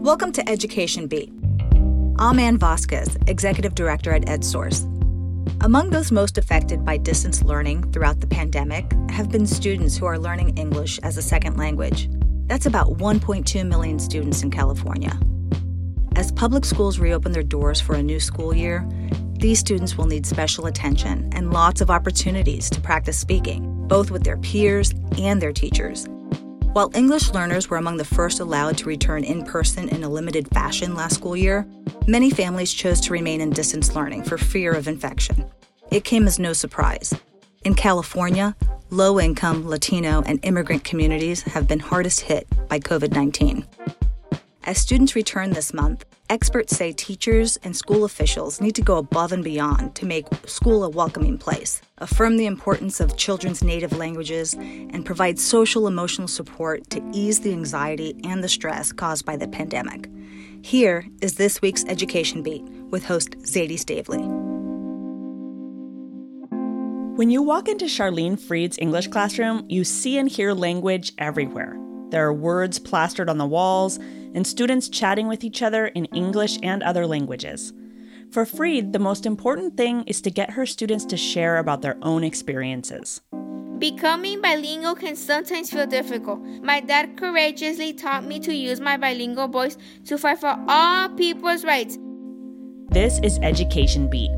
Welcome to Education Beat. I'm Ann Vasquez, Executive Director at EdSource. Among those most affected by distance learning throughout the pandemic have been students who are learning English as a second language. That's about 1.2 million students in California. As public schools reopen their doors for a new school year, these students will need special attention and lots of opportunities to practice speaking, both with their peers and their teachers. While English learners were among the first allowed to return in person in a limited fashion last school year, many families chose to remain in distance learning for fear of infection. It came as no surprise. In California, low income Latino and immigrant communities have been hardest hit by COVID 19. As students return this month, experts say teachers and school officials need to go above and beyond to make school a welcoming place, affirm the importance of children's native languages, and provide social emotional support to ease the anxiety and the stress caused by the pandemic. Here is this week's Education Beat with host Zaidee Stavely. When you walk into Charlene Freed's English classroom, you see and hear language everywhere. There are words plastered on the walls, and students chatting with each other in English and other languages. For Freed, the most important thing is to get her students to share about their own experiences. Becoming bilingual can sometimes feel difficult. My dad courageously taught me to use my bilingual voice to fight for all people's rights. This is Education Beat,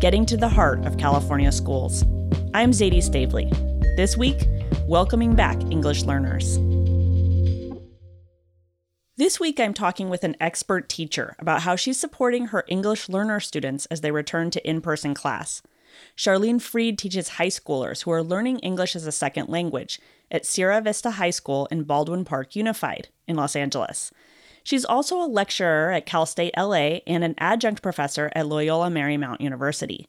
getting to the heart of California schools. I'm Zaidee Stavely. This week, welcoming back English learners. This week, I'm talking with an expert teacher about how she's supporting her English learner students as they return to in person class. Charlene Freed teaches high schoolers who are learning English as a second language at Sierra Vista High School in Baldwin Park Unified in Los Angeles. She's also a lecturer at Cal State LA and an adjunct professor at Loyola Marymount University.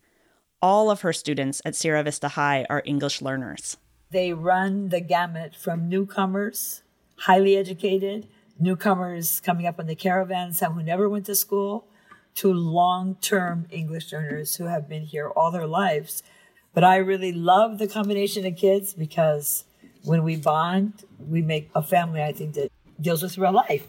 All of her students at Sierra Vista High are English learners. They run the gamut from newcomers, highly educated, newcomers coming up on the caravan, some who never went to school, to long term English learners who have been here all their lives. But I really love the combination of kids because when we bond, we make a family, I think, that deals with real life.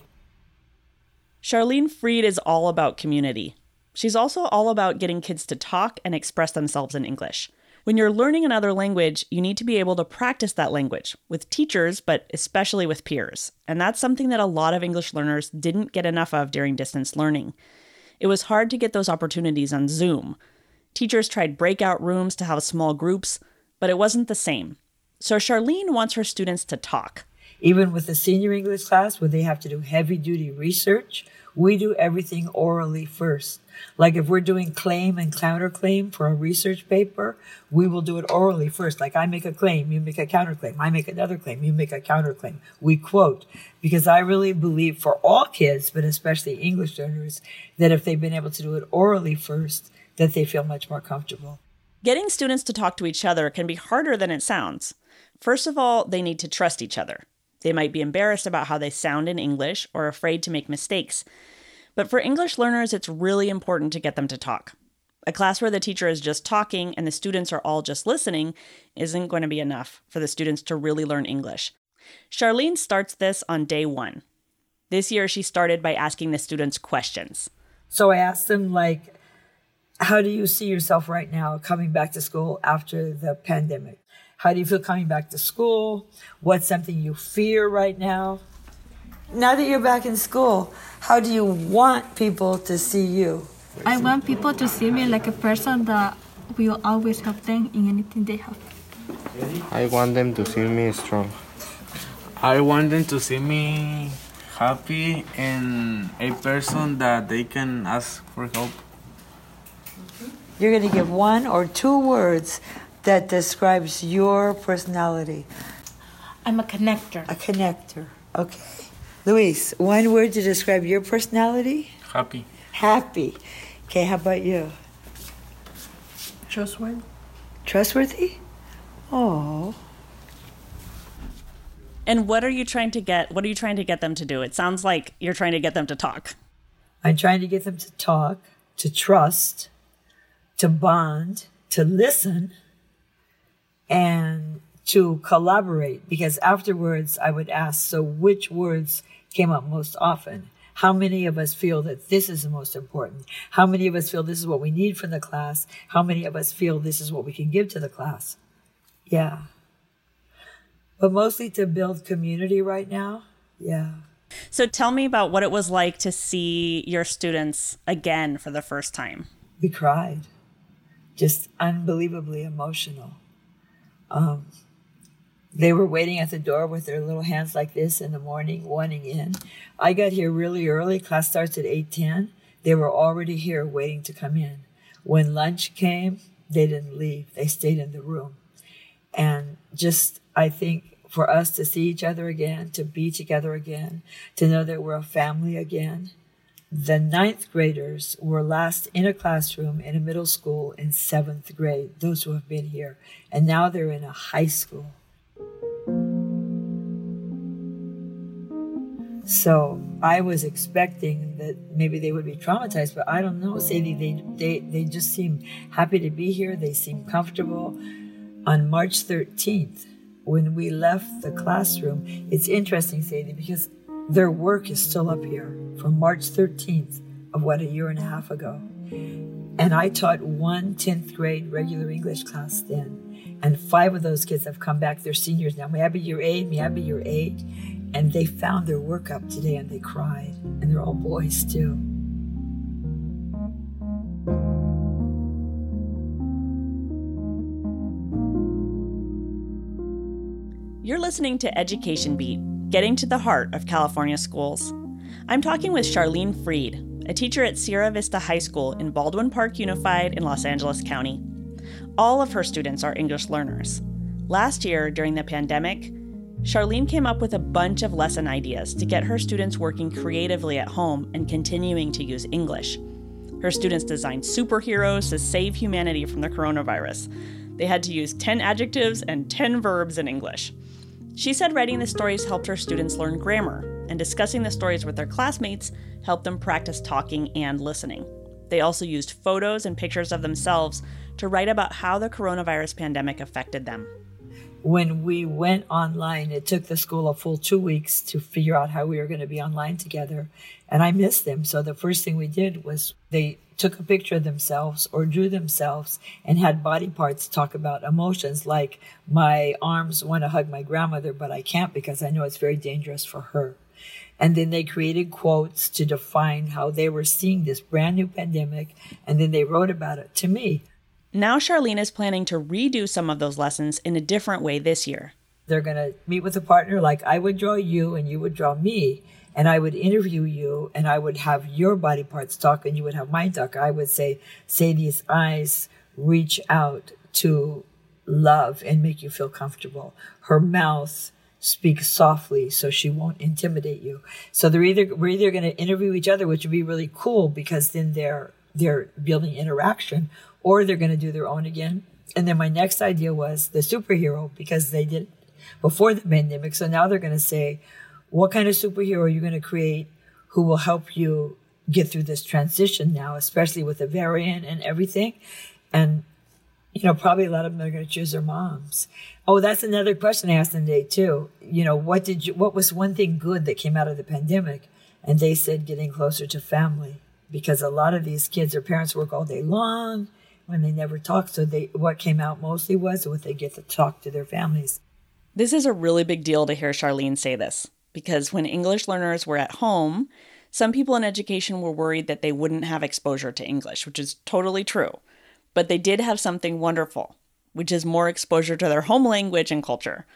Charlene Freed is all about community. She's also all about getting kids to talk and express themselves in English. When you're learning another language, you need to be able to practice that language with teachers, but especially with peers. And that's something that a lot of English learners didn't get enough of during distance learning. It was hard to get those opportunities on Zoom. Teachers tried breakout rooms to have small groups, but it wasn't the same. So Charlene wants her students to talk. Even with the senior English class, where they have to do heavy duty research, we do everything orally first. Like if we're doing claim and counterclaim for a research paper, we will do it orally first. Like I make a claim, you make a counterclaim. I make another claim, you make a counterclaim. We quote. Because I really believe for all kids, but especially English learners, that if they've been able to do it orally first, that they feel much more comfortable. Getting students to talk to each other can be harder than it sounds. First of all, they need to trust each other. They might be embarrassed about how they sound in English or afraid to make mistakes. But for English learners, it's really important to get them to talk. A class where the teacher is just talking and the students are all just listening isn't going to be enough for the students to really learn English. Charlene starts this on day one. This year, she started by asking the students questions. So I asked them, like, how do you see yourself right now coming back to school after the pandemic? How do you feel coming back to school? What's something you fear right now? Now that you're back in school, how do you want people to see you? I want people to see me like a person that will always help them in anything they have. I want them to see me strong. I want them to see me happy and a person that they can ask for help. You're going to give one or two words that describes your personality. I'm a connector. A connector. Okay. Luis, one word to describe your personality? Happy. Happy. Okay, how about you? Trustworthy. Trustworthy? Oh. And what are you trying to get? What are you trying to get them to do? It sounds like you're trying to get them to talk. I'm trying to get them to talk, to trust, to bond, to listen, and to collaborate. Because afterwards, I would ask, so which words came up most often? How many of us feel that this is the most important? How many of us feel this is what we need from the class? How many of us feel this is what we can give to the class? Yeah. But mostly to build community right now. Yeah. So tell me about what it was like to see your students again for the first time. We cried, just unbelievably emotional. Um, they were waiting at the door with their little hands like this in the morning, wanting in. I got here really early. Class starts at 8:10. They were already here waiting to come in. When lunch came, they didn't leave. They stayed in the room. And just I think for us to see each other again, to be together again, to know that we're a family again. The ninth graders were last in a classroom in a middle school in seventh grade, those who have been here. And now they're in a high school. So I was expecting that maybe they would be traumatized, but I don't know, Sadie. They, they, they just seem happy to be here. They seem comfortable. On March 13th, when we left the classroom, it's interesting, Sadie, because their work is still up here from March 13th of what, a year and a half ago. And I taught one 10th grade regular English class then. And five of those kids have come back. They're seniors now. May I be your aide? May I be your aide? And they found their work up today and they cried. And they're all boys too. You're listening to Education Beat, getting to the heart of California schools. I'm talking with Charlene Freed, a teacher at Sierra Vista High School in Baldwin Park Unified in Los Angeles County. All of her students are English learners. Last year, during the pandemic, Charlene came up with a bunch of lesson ideas to get her students working creatively at home and continuing to use English. Her students designed superheroes to save humanity from the coronavirus. They had to use 10 adjectives and 10 verbs in English. She said writing the stories helped her students learn grammar, and discussing the stories with their classmates helped them practice talking and listening. They also used photos and pictures of themselves to write about how the coronavirus pandemic affected them. When we went online, it took the school a full two weeks to figure out how we were going to be online together. And I missed them. So the first thing we did was they took a picture of themselves or drew themselves and had body parts talk about emotions like my arms want to hug my grandmother, but I can't because I know it's very dangerous for her. And then they created quotes to define how they were seeing this brand new pandemic. And then they wrote about it to me. Now, Charlene is planning to redo some of those lessons in a different way this year. They're going to meet with a partner like I would draw you and you would draw me and I would interview you and I would have your body parts talk and you would have mine talk. I would say, Sadie's eyes reach out to love and make you feel comfortable. Her mouth speaks softly so she won't intimidate you. So they're either, we're either going to interview each other, which would be really cool because then they're, they're building interaction or they're going to do their own again. And then my next idea was the superhero because they did before the pandemic. So now they're going to say, what kind of superhero are you going to create who will help you get through this transition now, especially with the variant and everything? And, you know, probably a lot of them are going to choose their moms. Oh, that's another question I asked them today too. You know, what did you, what was one thing good that came out of the pandemic? And they said getting closer to family because a lot of these kids, their parents work all day long when they never talk. So they, what came out mostly was what they get to talk to their families. This is a really big deal to hear Charlene say this because when English learners were at home, some people in education were worried that they wouldn't have exposure to English, which is totally true. But they did have something wonderful, which is more exposure to their home language and culture.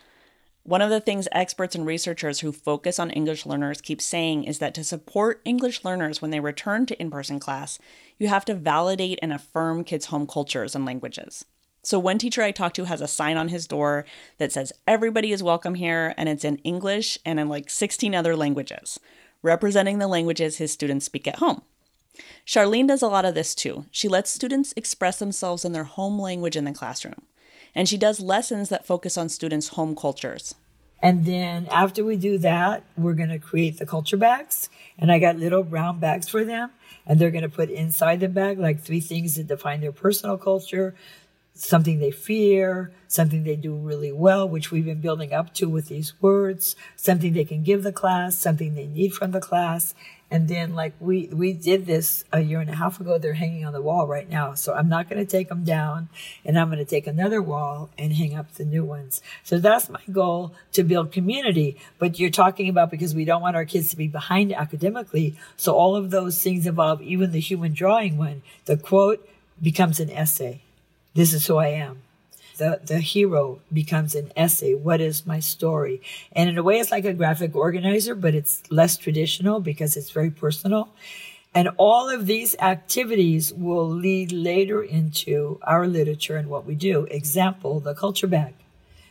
One of the things experts and researchers who focus on English learners keep saying is that to support English learners when they return to in person class, you have to validate and affirm kids' home cultures and languages. So, one teacher I talked to has a sign on his door that says, Everybody is welcome here, and it's in English and in like 16 other languages, representing the languages his students speak at home. Charlene does a lot of this too. She lets students express themselves in their home language in the classroom, and she does lessons that focus on students' home cultures. And then after we do that, we're going to create the culture bags. And I got little brown bags for them. And they're going to put inside the bag like three things that define their personal culture, something they fear, something they do really well, which we've been building up to with these words, something they can give the class, something they need from the class. And then like we, we did this a year and a half ago. They're hanging on the wall right now. So I'm not going to take them down and I'm going to take another wall and hang up the new ones. So that's my goal to build community. But you're talking about because we don't want our kids to be behind academically. So all of those things involve even the human drawing one. The quote becomes an essay. This is who I am the, the hero becomes an essay. What is my story? And in a way, it's like a graphic organizer, but it's less traditional because it's very personal. And all of these activities will lead later into our literature and what we do. Example, the culture bag.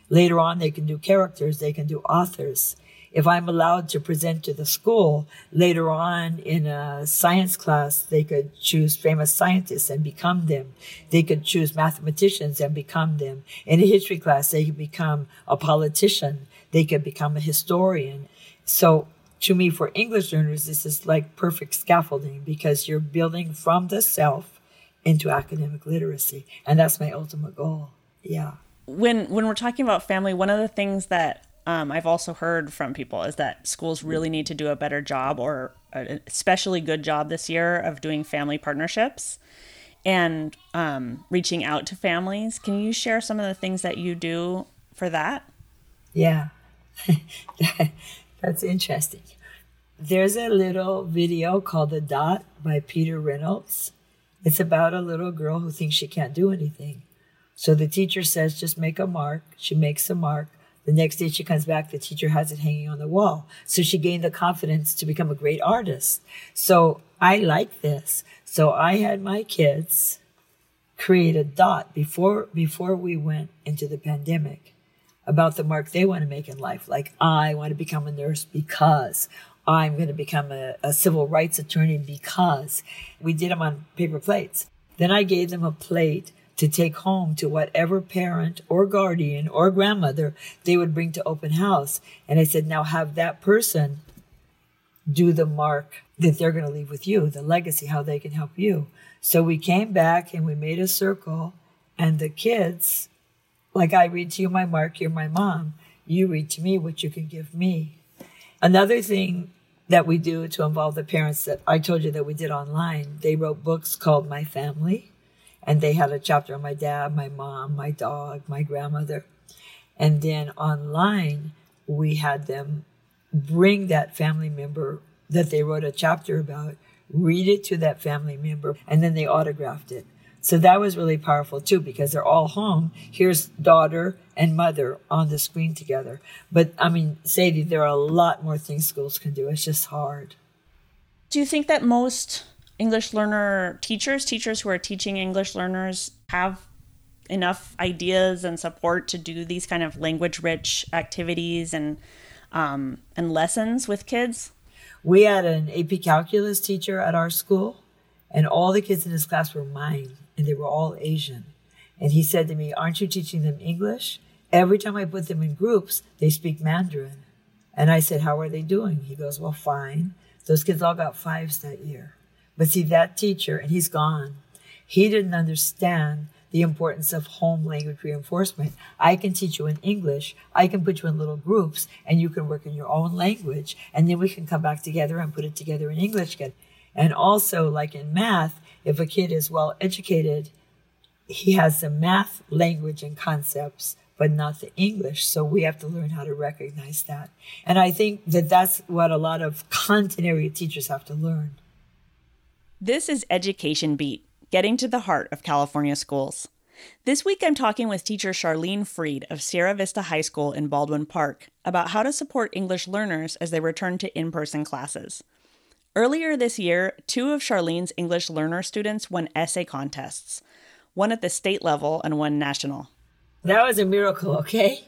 Later on, they can do characters, they can do authors if I'm allowed to present to the school later on in a science class, they could choose famous scientists and become them. They could choose mathematicians and become them. In a history class, they could become a politician. They could become a historian. So to me, for English learners, this is like perfect scaffolding because you're building from the self into academic literacy. And that's my ultimate goal. Yeah. When when we're talking about family, one of the things that um, I've also heard from people is that schools really need to do a better job or an especially good job this year of doing family partnerships and um, reaching out to families. Can you share some of the things that you do for that? Yeah, that's interesting. There's a little video called The Dot by Peter Reynolds. It's about a little girl who thinks she can't do anything. So the teacher says, just make a mark. She makes a mark. The next day she comes back, the teacher has it hanging on the wall. So she gained the confidence to become a great artist. So I like this. So I had my kids create a dot before before we went into the pandemic about the mark they want to make in life. Like I want to become a nurse because I'm going to become a, a civil rights attorney because we did them on paper plates. Then I gave them a plate to take home to whatever parent or guardian or grandmother they would bring to open house. And I said, now have that person do the mark that they're going to leave with you, the legacy, how they can help you. So we came back and we made a circle, and the kids, like I read to you my mark, you're my mom. You read to me what you can give me. Another thing that we do to involve the parents that I told you that we did online, they wrote books called My Family and they had a chapter on my dad, my mom, my dog, my grandmother. And then online, we had them bring that family member that they wrote a chapter about, read it to that family member, and then they autographed it. So that was really powerful too because they're all home. Here's daughter and mother on the screen together. But I mean, Sadie, there are a lot more things schools can do. It's just hard. Do you think that most English learner teachers, teachers who are teaching English learners, have enough ideas and support to do these kind of language rich activities and um, and lessons with kids? We had an AP calculus teacher at our school, and all the kids in his class were mine, and they were all Asian. And he said to me, Aren't you teaching them English? Every time I put them in groups, they speak Mandarin. And I said, How are they doing? He goes, Well, fine. Those kids all got fives that year. But see, that teacher, and he's gone, he didn't understand the importance of home language reinforcement. I can teach you in English. I can put you in little groups and you can work in your own language. And then we can come back together and put it together in English again. And also, like in math, if a kid is well educated, he has the math language and concepts, but not the English. So we have to learn how to recognize that. And I think that that's what a lot of content area teachers have to learn. This is Education Beat, getting to the heart of California schools. This week I'm talking with teacher Charlene Freed of Sierra Vista High School in Baldwin Park about how to support English learners as they return to in person classes. Earlier this year, two of Charlene's English learner students won essay contests, one at the state level and one national. That was a miracle, okay?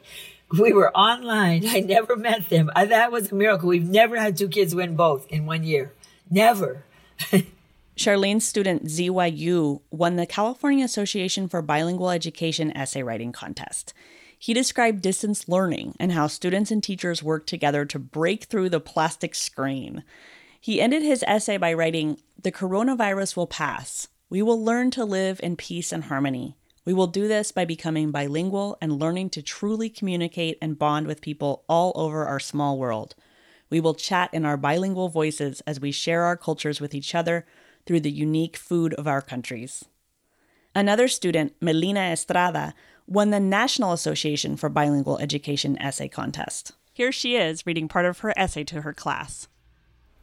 We were online. I never met them. Uh, that was a miracle. We've never had two kids win both in one year. Never. Charlene's student ZYU won the California Association for Bilingual Education essay writing contest. He described distance learning and how students and teachers work together to break through the plastic screen. He ended his essay by writing The coronavirus will pass. We will learn to live in peace and harmony. We will do this by becoming bilingual and learning to truly communicate and bond with people all over our small world. We will chat in our bilingual voices as we share our cultures with each other through the unique food of our countries. Another student, Melina Estrada, won the National Association for Bilingual Education essay contest. Here she is reading part of her essay to her class.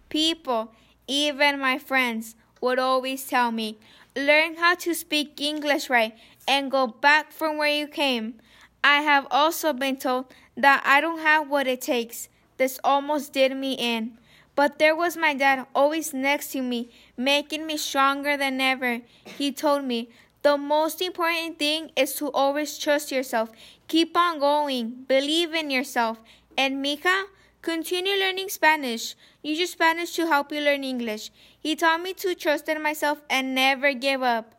People, even my friends, would always tell me, learn how to speak English right and go back from where you came. I have also been told that I don't have what it takes. This almost did me in. But there was my dad always next to me, making me stronger than ever. He told me, the most important thing is to always trust yourself. Keep on going. Believe in yourself. And Mika, continue learning Spanish. Use your Spanish to help you learn English. He taught me to trust in myself and never give up.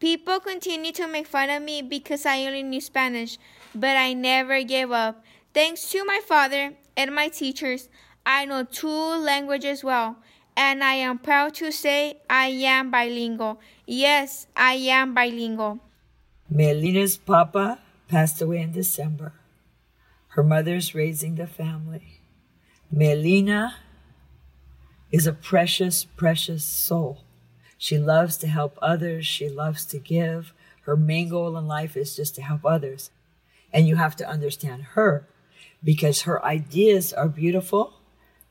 People continue to make fun of me because I only knew Spanish, but I never gave up. Thanks to my father and my teachers, I know two languages well, and I am proud to say I am bilingual. Yes, I am bilingual. Melina's papa passed away in December. Her mother's raising the family. Melina is a precious, precious soul. She loves to help others. She loves to give. Her main goal in life is just to help others. And you have to understand her because her ideas are beautiful,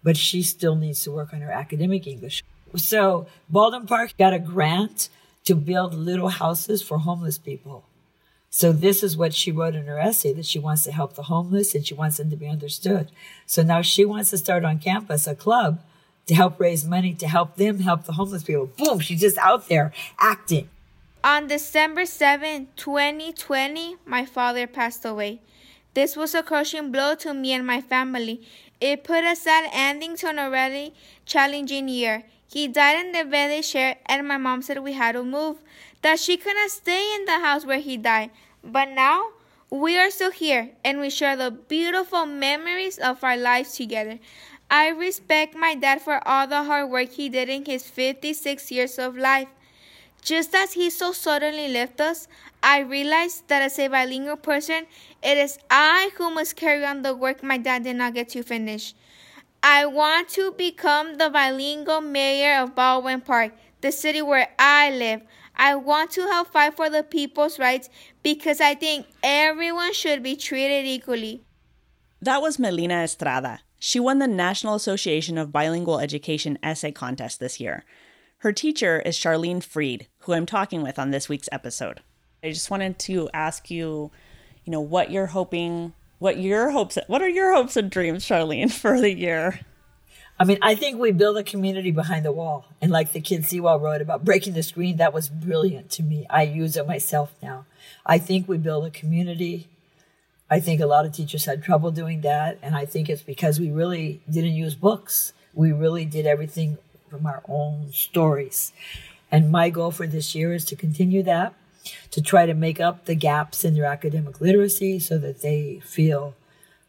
but she still needs to work on her academic English. So Baldwin Park got a grant to build little houses for homeless people. So this is what she wrote in her essay that she wants to help the homeless and she wants them to be understood. So now she wants to start on campus a club to help raise money to help them help the homeless people. Boom, she's just out there acting. On December 7, 2020, my father passed away. This was a crushing blow to me and my family. It put a sad ending to an already challenging year. He died in the village share, and my mom said we had to move, that she couldn't stay in the house where he died. But now, we are still here, and we share the beautiful memories of our lives together. I respect my dad for all the hard work he did in his 56 years of life. Just as he so suddenly left us, I realized that as a bilingual person, it is I who must carry on the work my dad did not get to finish. I want to become the bilingual mayor of Baldwin Park, the city where I live. I want to help fight for the people's rights because I think everyone should be treated equally. That was Melina Estrada. She won the National Association of Bilingual Education essay contest this year. Her teacher is Charlene Freed, who I'm talking with on this week's episode. I just wanted to ask you, you know, what you're hoping, what your hopes, what are your hopes and dreams, Charlene, for the year? I mean, I think we build a community behind the wall. And like the kid Sewell wrote about breaking the screen, that was brilliant to me. I use it myself now. I think we build a community I think a lot of teachers had trouble doing that. And I think it's because we really didn't use books. We really did everything from our own stories. And my goal for this year is to continue that, to try to make up the gaps in their academic literacy so that they feel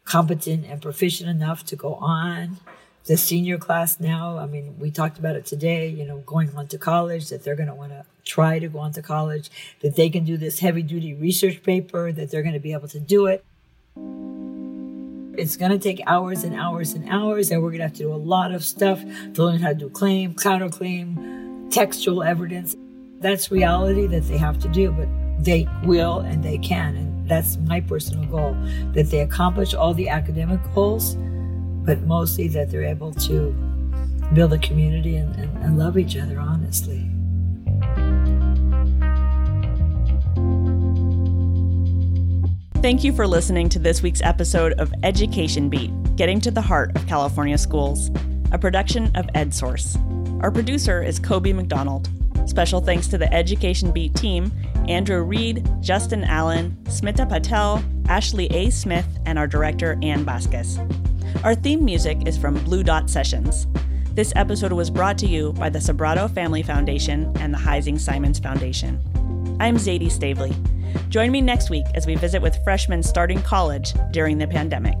competent and proficient enough to go on. The senior class now, I mean, we talked about it today, you know, going on to college, that they're going to want to try to go on to college, that they can do this heavy duty research paper, that they're going to be able to do it. It's going to take hours and hours and hours, and we're going to have to do a lot of stuff to learn how to do claim, counterclaim, textual evidence. That's reality that they have to do, but they will and they can. And that's my personal goal that they accomplish all the academic goals, but mostly that they're able to build a community and, and, and love each other honestly. Thank you for listening to this week's episode of Education Beat Getting to the Heart of California Schools, a production of EdSource. Our producer is Kobe McDonald. Special thanks to the Education Beat team Andrew Reed, Justin Allen, Smita Patel, Ashley A. Smith, and our director, Ann Vasquez. Our theme music is from Blue Dot Sessions. This episode was brought to you by the Sobrato Family Foundation and the Heising Simons Foundation. I'm Zaidee Stavely. Join me next week as we visit with freshmen starting college during the pandemic.